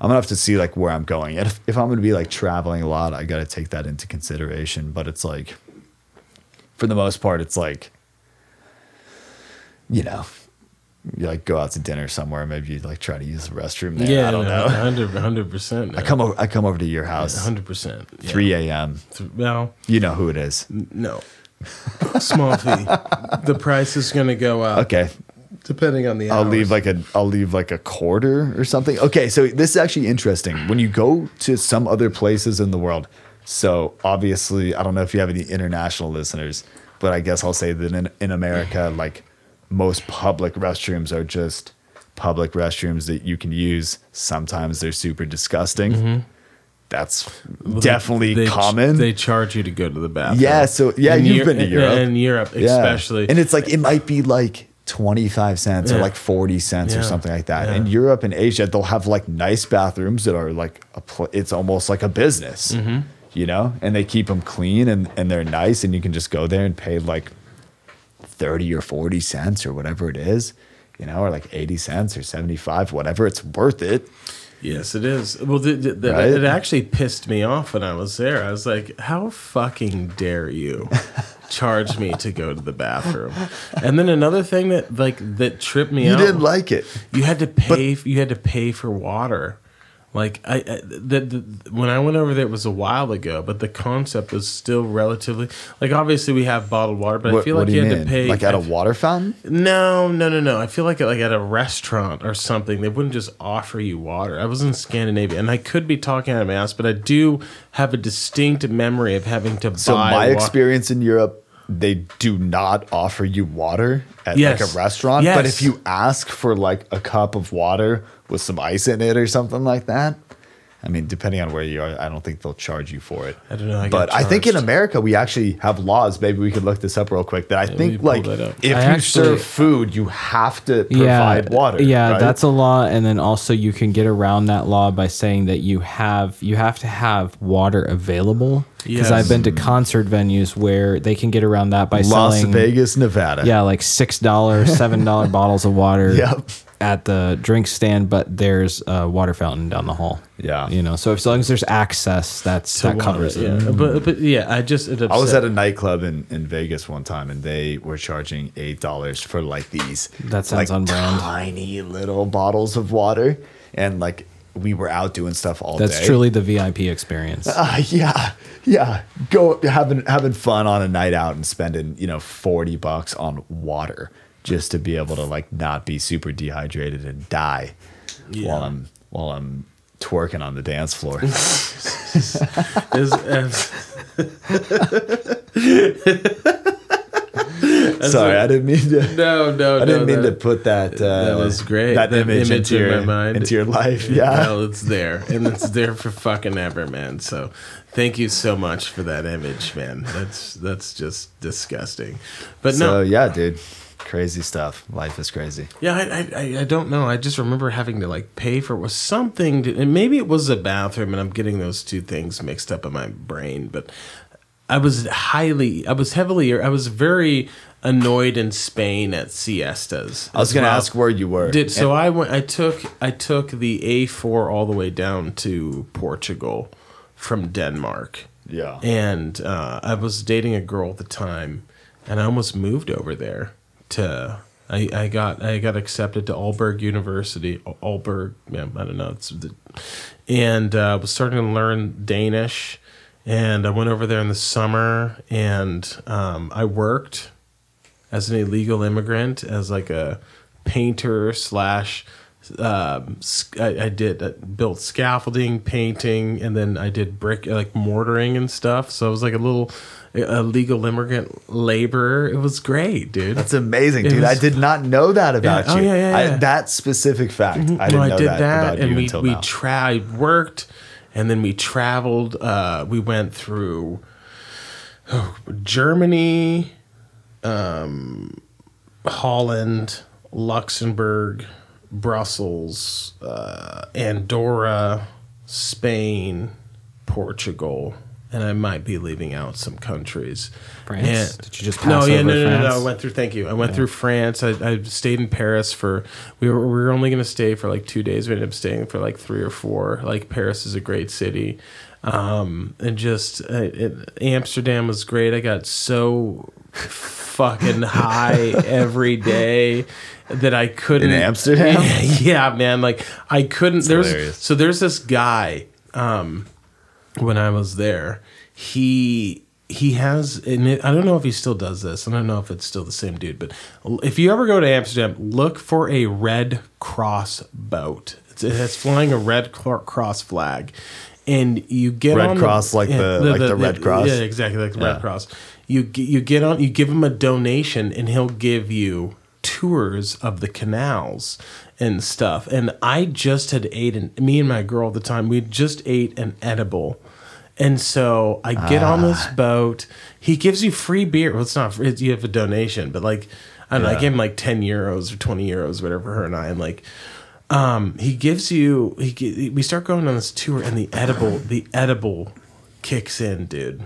I'm gonna have to see like where I'm going. And if, if I'm gonna be like traveling a lot, I gotta take that into consideration. But it's like, for the most part, it's like, you know, you like go out to dinner somewhere, maybe you like try to use the restroom there. yeah, I don't know. hundred percent. I come over. I come over to your house, hundred percent. 3 a.m. Well, You know who it is. no. Small fee. The price is to go up. Okay, Depending on the I'll hours. leave like a I'll leave like a quarter or something. Okay, so this is actually interesting. When you go to some other places in the world, so obviously I don't know if you have any international listeners, but I guess I'll say that in, in America, like most public restrooms are just public restrooms that you can use. Sometimes they're super disgusting. Mm-hmm. That's Well, they- definitely they, common. They charge you to go to the bathroom. Yeah, so- yeah, In you've Eu- been to in- Europe. In Europe, Yeah. especially. And it's like it might be like 25 cents or like 40 cents or something like that. Yeah. In Europe and Asia, they'll have like nice bathrooms that are like a pl- it's almost like a business. Mm-hmm. You know, and they keep them clean and and they're nice and you can just go there and pay like 30 or 40 cents or whatever it is, you know, or like 80 cents or 75, whatever, it's worth it. Yes, it is. Well, th- th- th- Right? it actually pissed me off when I was there. I was like, "How fucking dare you charge me to go to the bathroom?" And then another thing that like that tripped me You out. didn't like it. you had to pay. you had to pay for water. Like I, I the, the when I went over there, it was a while ago, but the concept was still relatively like. Obviously, we have bottled water, but I feel like you, you had mean? to pay like at a water fountain? no, no, no, no. I feel like like at a restaurant or something, they wouldn't just offer you water. I was in Scandinavia, and I could be talking out of my ass, but I do have a distinct memory of having to So buy. my wa- experience in Europe, they do not offer you water at Yes. like a restaurant. But if you ask for like a cup of water with some ice in it or something like that, I mean, depending on where you are, I don't think they'll charge you for it. I don't know, I but I think in. America we actually have laws. Maybe we could look this up real quick. That I we think like if I you actually- serve food, you have to yeah, provide water. Yeah, right? that's a law, and then also you can get around that law by saying that you have you have to have water available. Because Yes. I've been to concert venues where they can get around that by Las selling Vegas, Nevada. yeah, like six dollar, seven dollar bottles of water Yep. At the drink stand, but there's a water fountain down the hall. Yeah. you know, so if, as long as there's access, that's To that water, covers it. yeah. But but yeah, I just it I was upset- at a nightclub in, in Vegas one time, and they were charging eight dollars for like these. That sounds like, on brand. Tiny little bottles of water, and like we were out doing stuff all That's day. truly the VIP experience. Uh, yeah, yeah. Go having having fun on a night out and spending you know forty bucks on water just to be able to like not be super dehydrated and die Yeah. while I'm while I'm twerking on the dance floor. Sorry, I didn't mean to. no, no, I didn't no, mean that- to put that. Uh, that was great. That, That image, image into in your my mind. into your life. Yeah. Well, it's there, and it's there for fucking ever, man. So, thank you so much for that image, man. That's that's just disgusting. But So no, yeah, dude, crazy stuff. Life is crazy. yeah, I, I I don't know. I just remember having to like pay for was something, to, and maybe it was a bathroom, and I'm getting those two things mixed up in my brain. But I was highly, I was heavily, I was very annoyed in Spain at siestas. I was gonna well. ask where you were. Did so And- I went I took I took the A4 all the way down to Portugal from Denmark. Yeah. And uh, I was dating a girl at the time and I almost moved over there to I, I got I got accepted to Aalborg University. Aalborg, yeah, I don't know. It's the, and uh, was starting to learn Danish. And I went over there in the summer, and um, I worked as an illegal immigrant as like a painter slash um, I, I did I built scaffolding painting and then i did brick like mortaring and stuff so i was like a little a legal immigrant laborer it was great dude That's amazing, It dude. I did not know that about oh, you. yeah, yeah, I- yeah. that specific fact. I didn't Well, know I did that, that, about and you we we now. tra- worked, and then we traveled. Uh, we went through oh, Germany, um, Holland, Luxembourg, Brussels, uh, Andorra, Spain, Portugal, and I might be leaving out some countries. France? And- Did you just no, pass yeah, over no, no, no, no. I went through. Thank you. I went through France. I, I stayed in Paris for. We were we were only going to stay for like two days. We ended up staying for like three or four. Like Paris is a great city, um, and just uh, it, Amsterdam was great. I got so fucking high every day that I couldn't In Amsterdam? yeah, man. Like I couldn't. there's hilarious. so there's this guy. Um, when I was there, he he has and it, I don't know if he still does this. I don't know if it's still the same dude, but if you ever go to Amsterdam, look for a Red Cross boat. It's, it's flying a Red Cross flag, and you get Red on Cross, like the- like the Red Cross? Yeah, exactly like the Yeah. Red Cross. You you get on, you give him a donation, and he'll give you tours of the canals and stuff. And I just had ate an me and my girl at the time. We just ate an edible. And so I get on this Ah. boat. He gives you free beer. Well, it's not free. You have a donation, but like, I don't know. I gave him like 10 euros or 20 euros, whatever, her and I. And like, um, he gives you, he, we start going on this tour and the edible, the edible kicks in, dude.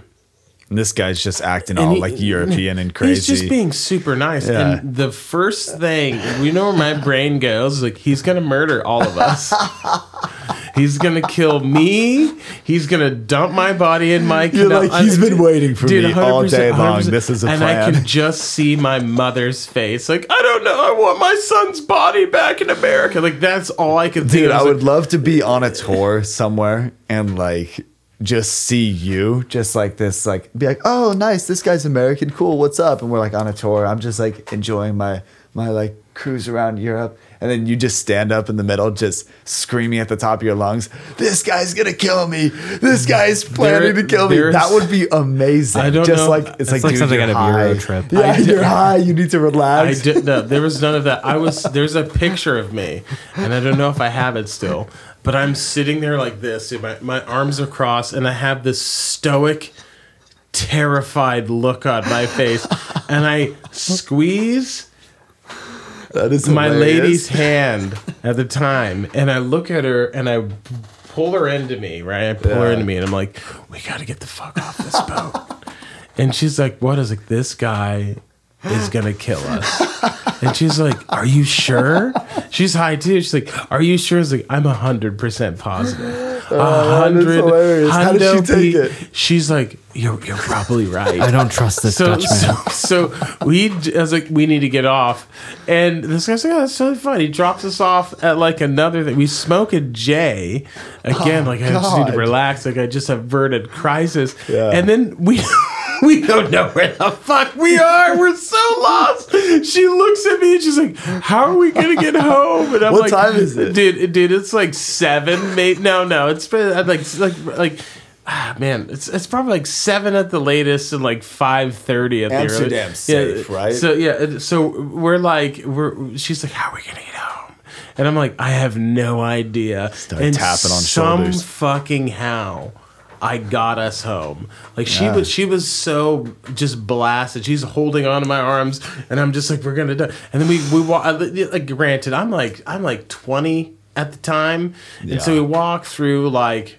And this guy's just acting And all he- like European and crazy. He's just being super nice. Yeah. And the first thing, we know where my brain goes, like he's gonna murder all of us. he's gonna kill me. He's gonna dump my body in my. You're like, he's been waiting for me all day long. This is a and I can just see my mother's face. Like I don't know. I want my son's body back in America. Like that's all I could do. Dude, I was would like, love to be on a tour somewhere and like just see you just like this, like be like, oh, nice, this guy's American, cool, what's up? And we're like on a tour. I'm just like enjoying my my like cruise around Europe, and then you just stand up in the middle, just screaming at the top of your lungs, "This guy's gonna kill me! This guy's planning There- to kill me!" That would be amazing. I don't just know. like it's, It's like, like dude, something out of. Euro Trip. Yeah, you're high. You need to I relax. did no. There was none of that. I was there's a picture of me, and I don't know if I have it still, but I'm sitting there like this. My my arms are crossed, and I have this stoic, terrified look on my face, and I squeeze That is my hilarious. lady's hand at the time, and I look at her and I pull her into me, right? I pull her into me, and I'm like, "We got to get the fuck off this boat." and she's like, "What?" I was like, "This guy is gonna kill us." and she's like, "Are you sure?" She's high too. She's like, "Are you sure?" I was like, "I'm hundred percent positive." A that is hilarious. How did she take pe- it? She's like, "You're you're probably right." I don't trust this so, Dutchman. so, so we, I was like, we need to get off. And this guy's like, oh, that's totally fine. He drops us off at like another thing. We smoke a J. Again, oh, like, I just need to relax. Like, I just averted crisis. Yeah. And then we. We don't know where the fuck we are. We're so lost. She looks at me and she's like, "How are we gonna get home?" And I'm What like, time is it? dude? Dude, it's like seven. Mate, no, no, it's been like like like. Ah, man, it's it's probably like seven at the latest and like five thirty at the earliest. safe, right? So yeah, so we're like we're. She's like, "How are we gonna get home?" And I'm like, "I have no idea." Start and tapping on some shoulders. fucking how. I got us home. Like she Yeah. was, she was so just blasted. She's holding on to my arms, and I'm just like, we're gonna die. And then we we walk. Like, granted, I'm like I'm like 20 at the time, and so we walk through like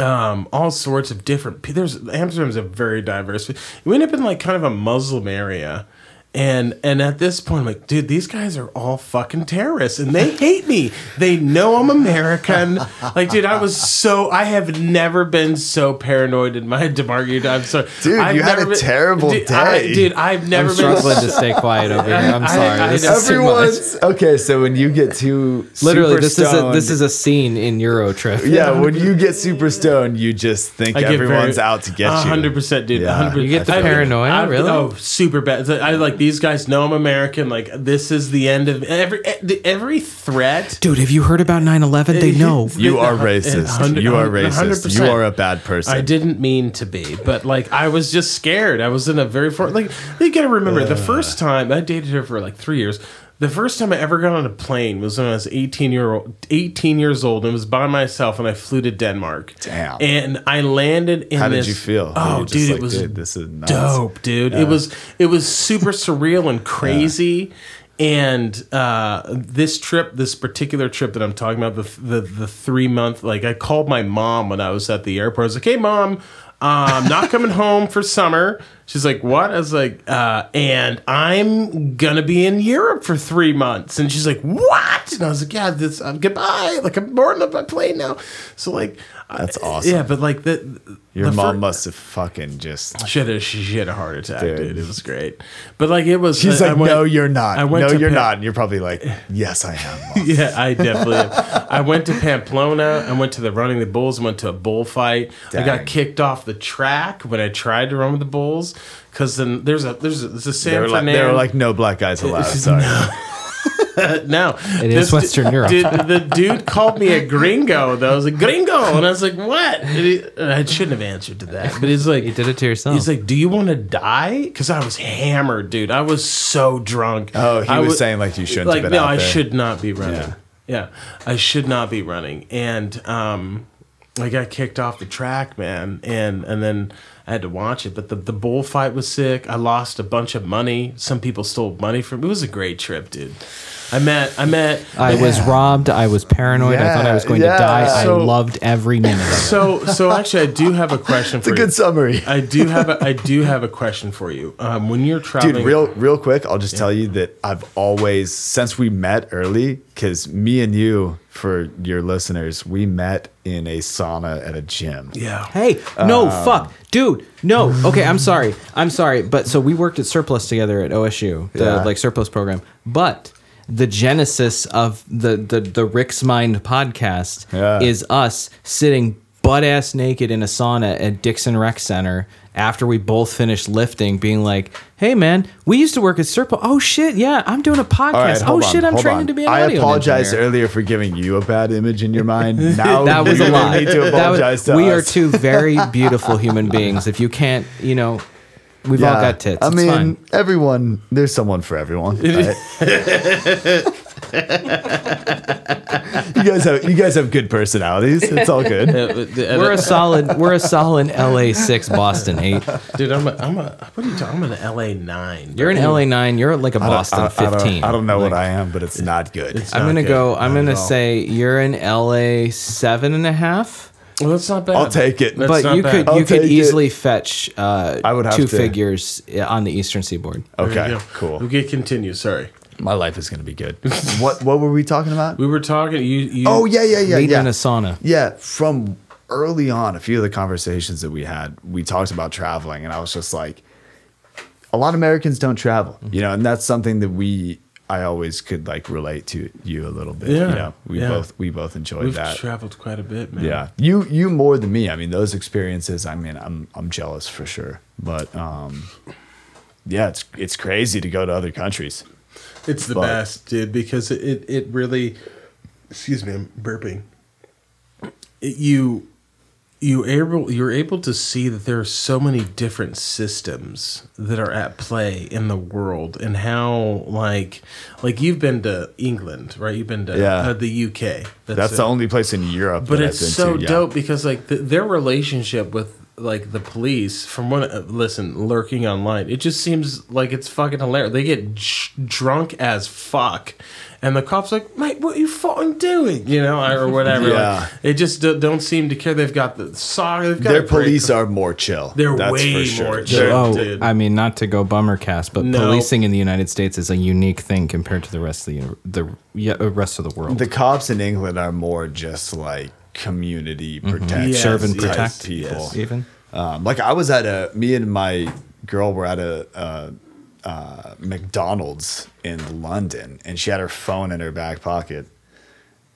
um, all sorts of different. There's Amsterdam's a very diverse. We end up in like kind of a Muslim area, and and at this point, I'm like, dude, these guys are all fucking terrorists, and they hate me. They know I'm American. like, dude, I was so. I have never been so paranoid in my demarcated. I'm sorry, Dude, I've you had a been- terrible dude, I- day. dude, I've never I'm been. struggling so- to stay quiet over here. I'm I- sorry. I This know. is too much. Everyone's okay. So when you get too Literally, super this is a this is a scene in Euro Trip. yeah. When you get super stoned, you just think everyone's very- out to get you. hundred percent, dude. Yeah. hundred. You get the paranoia, really? Oh, super bad. I like these guys know I'm American. Like this is the end of every every threat. Dude, have you heard about 9/11? They know. You are racist. You are a hundred racist. You are a bad person. I didn't mean to be, but like I was just scared. I was in a very for like you gotta remember the first time I dated her for like three years. The first time I ever got on a plane was when I was 18 year old, 18 years old, and was by myself, and I flew to Denmark. Damn. And I landed in How did you feel? Oh, you dude, like, it was dude, this is nuts. dope, dude. It was it was super surreal and crazy. And uh, this trip, this particular trip that I'm talking about, the the, the three month, like I called my mom when I was at the airport. I was like, "Hey, mom, I'm not coming home for summer." She's like, "What?" I was like, uh, "And I'm gonna be in Europe for three months." And she's like, "What?" And I was like, "Yeah, this uh, goodbye. Like I'm boarding up my plane now." So like, That's awesome. Yeah, but like the Your the mom fir- must have fucking just. she had a she had a heart attack, dude. Dude. It was great, but like it was. She's uh, I- I like, went- no, you're not. I went no, you're not. And you're probably like, yes, I am. Yeah, I definitely. am. I went to Pamplona. I went to the running the bulls. I went to a bullfight. I got kicked off the track when I tried to run with the bulls because then there's a there's a, there's a They San were, like, Fernando. they were like, no black guys allowed. Sorry. no, No, it is Western du- Europe. Dude, the dude called me a gringo. Though I was like gringo, and I was like, what? And he- and I shouldn't have answered to that, but he's like, You did it to yourself. He's like, "Do you want to die?" Because I was hammered, dude. I was so drunk. Oh, he I was wa- saying, like, you shouldn't Like, have been no, out I there. should not be running. Yeah. Yeah. I should not be running. And um, I got kicked off the track, man, and and then I had to watch it. But the the bullfight was sick. I lost a bunch of money. Some people stole money from. me. It was a great trip, dude. I met I met I was robbed. I was paranoid. I thought I was going Yeah, to die. so- I loved every minute of it. so so actually I do have a question for It's a you. good summary. I do have a I do have a question for you. Um, when you're traveling, Dude, real real quick, I'll just tell you that I've always since we met early, because me and you, for your listeners, we met in a sauna at a gym. yeah. Hey, no, Um, fuck, dude, no. Okay, I'm sorry, I'm sorry, but so we worked at Surplus together at OSU, the Yeah. like Surplus program. But the genesis of the the the Rick's Mind podcast Yeah. is us sitting butt ass naked in a sauna at Dixon Rec Center after we both finished lifting, being like, "Hey, man, we used to work at Serpo. Oh shit, yeah, I'm doing a podcast. Right, oh on, shit, I'm training on. to be an I audio apologized engineer." earlier for giving you a bad image in your mind. Now That was a lie. Need to That was- to we are two very beautiful human beings. If you can't, you know, we've all got tits. I it's mean, fine. everyone. There's someone for everyone. right? you guys have you guys have good personalities. It's all good. We're a solid. We're a solid LA six, Boston eight. dude. I'm a, I'm a. What are you talking? I'm an LA nine. You're an LA nine. You're like a Boston I, I don't- fifteen. I don't know Like, what I am, but it's not good. It's I'm not gonna good. go. I'm Not gonna say you're an LA seven and a half. Well, that's not bad. I'll take it. That's but not you bad. could I'll you could take it. easily fetch uh, I would have two to. figures uh, on the Eastern Seaboard. Okay, cool. Okay, continue. Sorry, My life is gonna be good. what What were we talking about? we were talking. You. you Oh yeah, yeah, yeah, Meeting yeah. in a sauna. Yeah, from early on, a few of the conversations that we had, we talked about traveling, and I was just like, a lot of Americans don't travel, Mm-hmm. you know, and that's something that we, I always could like relate to you a little bit. Yeah, you know, we yeah. both we both enjoyed We've that. traveled quite a bit, man. yeah, you you more than me. I mean, those experiences. I mean, I'm I'm jealous for sure, but um, yeah, it's it's crazy to go to other countries. It's the But- best, dude, because it, it, really excuse me, I'm burping. It, you you able you're able to see that there are so many different systems that are at play in the world and how like like you've been to England, right? You've been to Yeah. uh, the UK. That's it. the only place in Europe. But that it's I've been so to, yeah. dope because like the, their relationship with like the police from what uh, listen lurking online it just seems like it's fucking hilarious they get j- drunk as fuck and the cops like mate what are you fucking doing you know or whatever Yeah. like, it just do, don't seem to care they've got the sock they've got Their a great- police are more chill. They're That's way for sure. more They're- chill. oh, dude. I mean, not to go bummer cast, but No. policing in the United States is a unique thing compared to the rest of the the yeah, uh, rest of the world. The cops in England are more just like community protection Yes, Serve and yes, protect people. yes. even. Um, like I was at a me and my girl were at a, uh uh, McDonald's in London, and she had her phone in her back pocket.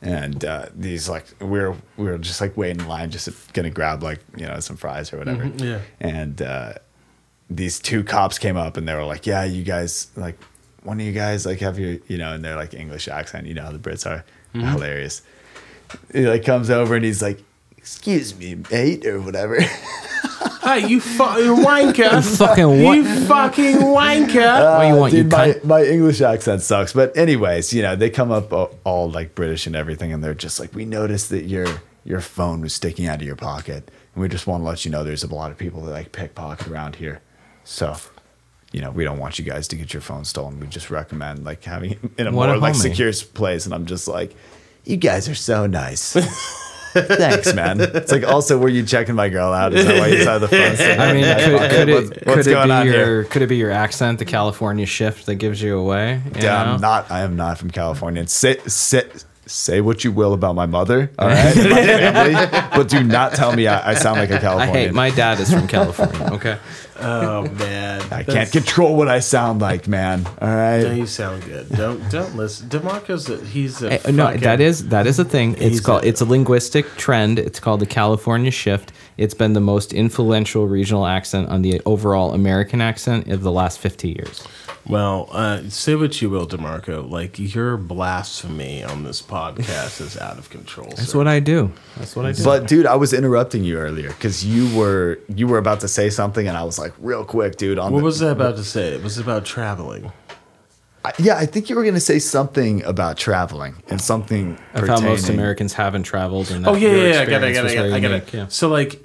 And uh, these like we were we were just like waiting in line, just gonna grab like you know some fries or whatever. Mhm, yeah. And uh, these two cops came up and they were like, "Yeah, you guys like one of you guys like have your you know," and they're like English accent. You know how the Brits are Mm-hmm. hilarious. He like comes over and he's like, "Excuse me, mate," or whatever. hey you fucking wanker Fucking what? you fucking wanker What do you want, you uh, Dude, my, cunt? my English accent sucks. But anyways, you know, they come up all, all like British and everything, and they're just like, we noticed that your your phone was sticking out of your pocket, and we just want to let you know there's a lot of people that like pickpocket around here. So, you know, we don't want you guys to get your phone stolen. We just recommend like having it in a What a more like secure place. And I'm just like, you guys are so nice. Thanks, man. It's like also, were you checking my girl out? Is that why you saw the phone? sitting I mean, my could, could it what's could it going be your here? could it be your accent, the California shift that gives you away? you Yeah, know? I'm not. I am not from California. Sit, sit, say say what you will about my mother, all right, my family, but do not tell me I, I sound like a Californian. hate my dad is from California. Okay, oh man I can't control what I sound like, man. All right. No, you sound good. Don't don't listen. Demarco's a, he's a Eh, no, fucking- that is that is a thing. It's He's called a- it's a linguistic trend. It's called the California shift. It's been the most influential regional accent on the overall American accent of the last fifty years. Well, uh, say what you will, Demarco. Like your blasphemy on this podcast is out of control. That's sir. what I do. That's what I do. But dude, I was interrupting you earlier because you were you were about to say something, and I was like, real quick, dude. On What the, was I about to say? It was about traveling. I- yeah, I think you were gonna say something about traveling and something of how most Americans haven't traveled. And that Oh yeah, yeah, yeah. I got it. I experience got it. I got it. very I got unique, it. yeah. So like,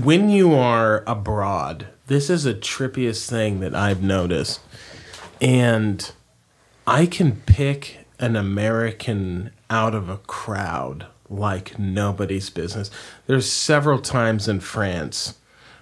when you are abroad, this is a trippiest thing that I've noticed, and I can pick an American out of a crowd like nobody's business. There's several times in France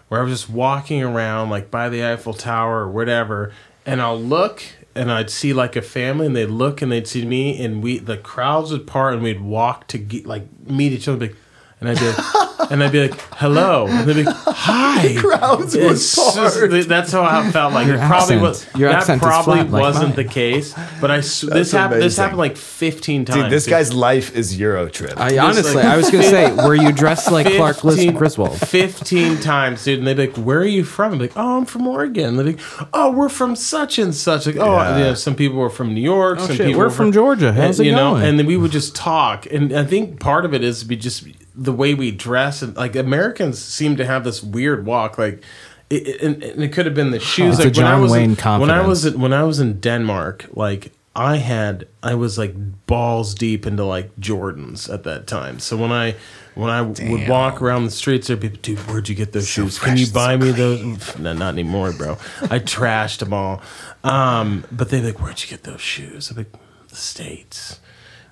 where I was just walking around like by the Eiffel Tower or whatever, and I'll look and I'd see like a family and they'd look and they'd see me and we the crowds would part and we'd walk to get, like meet each other like, and I'd be like, and I'd be like, "Hello," and they'd be like, "Hi." crowds were It's just- that's how I felt like Your it probably accent- was. your that accent is probably flat like wasn't mine. the case, but I s- this happened. This amazing. happened like fifteen times. Dude, this guy's life is Euro trip. I honestly, I was gonna say, were you dressed like Clark Lis- 15 Griswold? 15 times, dude. And they'd be like, Where are you from? I'm like, Oh, I'm from Oregon. They'd be like, Oh, we're from such and such. Like, oh, Yeah. you know, some people were from New York. Oh, some shit, people we're were from Georgia. How's and, it you know, going? and then we would just talk. And I think part of it is be just the way we dress. And like Americans seem to have this weird walk. Like, it, it- and, it could have been the shoes. It's like when I was Wayne in, when I was in, when I was in Denmark, like I had I was like balls deep into like Jordans at that time. So when I when I would walk around the streets, there'd be people, dude, where'd you get those So shoes? Can you buy me those? No, not anymore, bro. I trashed them all. Um, but they'd be like, where'd you get those shoes? I'm like, the states.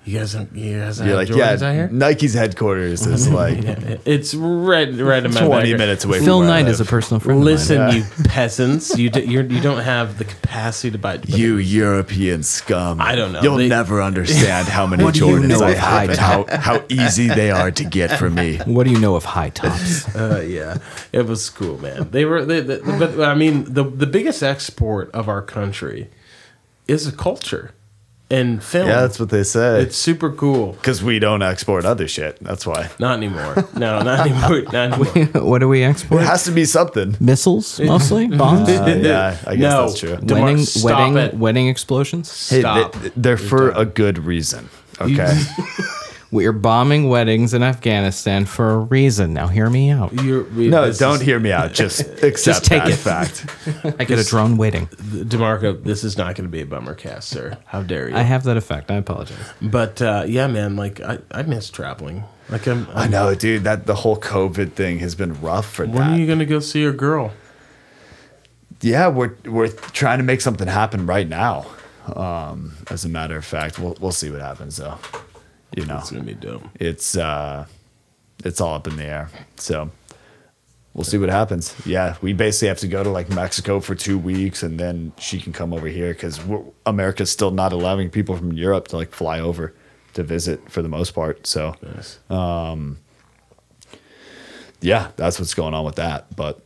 You guys, don't- you guys You're have like, Jordans yeah, out here? Nike's headquarters is like it's right, right in my 20 backyard. minutes away from Phil where I Knight is a personal friend. Listen, of mine. you peasants, you d- you're, you don't have the capacity to buy. You European scum. I don't know. You'll They- never understand how many What do you Jordans know I of high have and how, how easy they are to get for me. What do you know of high tops? Uh, yeah, it was cool, man. They were, they, they, but I mean, the the biggest export of our country is a culture and film. Yeah, that's what they say. it's super cool. Because we don't export other shit. That's why. Not anymore. No, not anymore. Not anymore. what do we export? It has to be something. Missiles, mostly bombs. Uh, yeah, I guess No. that's true. DeMar- wedding, stop wedding, it. wedding explosions. Hey, Stop. they, they're for a good reason. Okay. We're bombing weddings in Afghanistan for a reason. Now, hear me out. You're, we, No, don't is- hear me out. Just accept just take that it. fact. I get a drone wedding. Demarco. This is not going to be a bummer cast, sir. How dare you? I have that effect. I apologize. but uh, yeah, man. Like I, I miss traveling. Like I'm. I I'm know, dude. That the whole COVID thing has been rough for when that. are you going to go see your girl? yeah, we're we're trying to make something happen right now. Um, as a matter of fact, we'll we'll see what happens though. You know, It's to be dope. it's uh, it's all up in the air. So we'll see what happens. Yeah, we basically have to go to like Mexico for two weeks, and then she can come over here because America's still not allowing people from Europe to like fly over to visit for the most part. So Nice. yeah, that's what's going on with that. But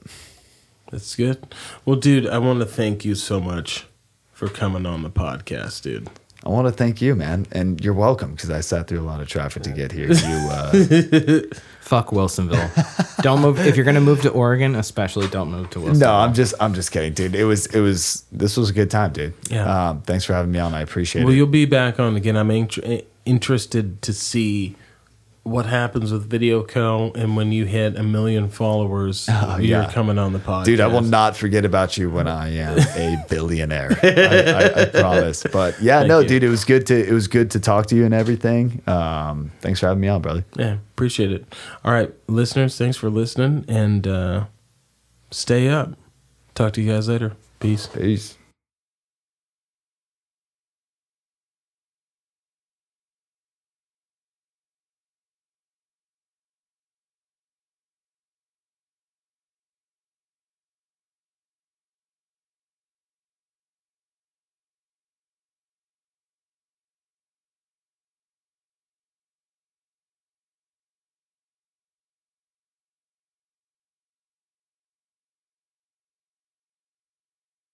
That's good. Well, dude, I want to thank you so much for coming on the podcast, dude. I want to thank you, man, and you're welcome because I sat through a lot of traffic to get here. You, uh, Fuck Wilsonville. don't move if you're gonna move to Oregon, especially don't move to Wilsonville. no, I'm just, I'm just kidding, dude. It was, it was, this was a good time, dude. Yeah. Um, thanks for having me on. I appreciate Well, it. Well, you'll be back on again. I'm int- interested to see what happens with Video Co. and when you hit a million followers, Oh, you're yeah. coming on the podcast. Dude, I will not forget about you when I am a billionaire. I, I, I promise. But yeah, Thank no, you. dude, it was good to it was good to talk to you and everything. Um, thanks for having me on, brother. Yeah, appreciate it. All right, listeners, thanks for listening and uh, stay up. Talk to you guys later. Peace. Peace.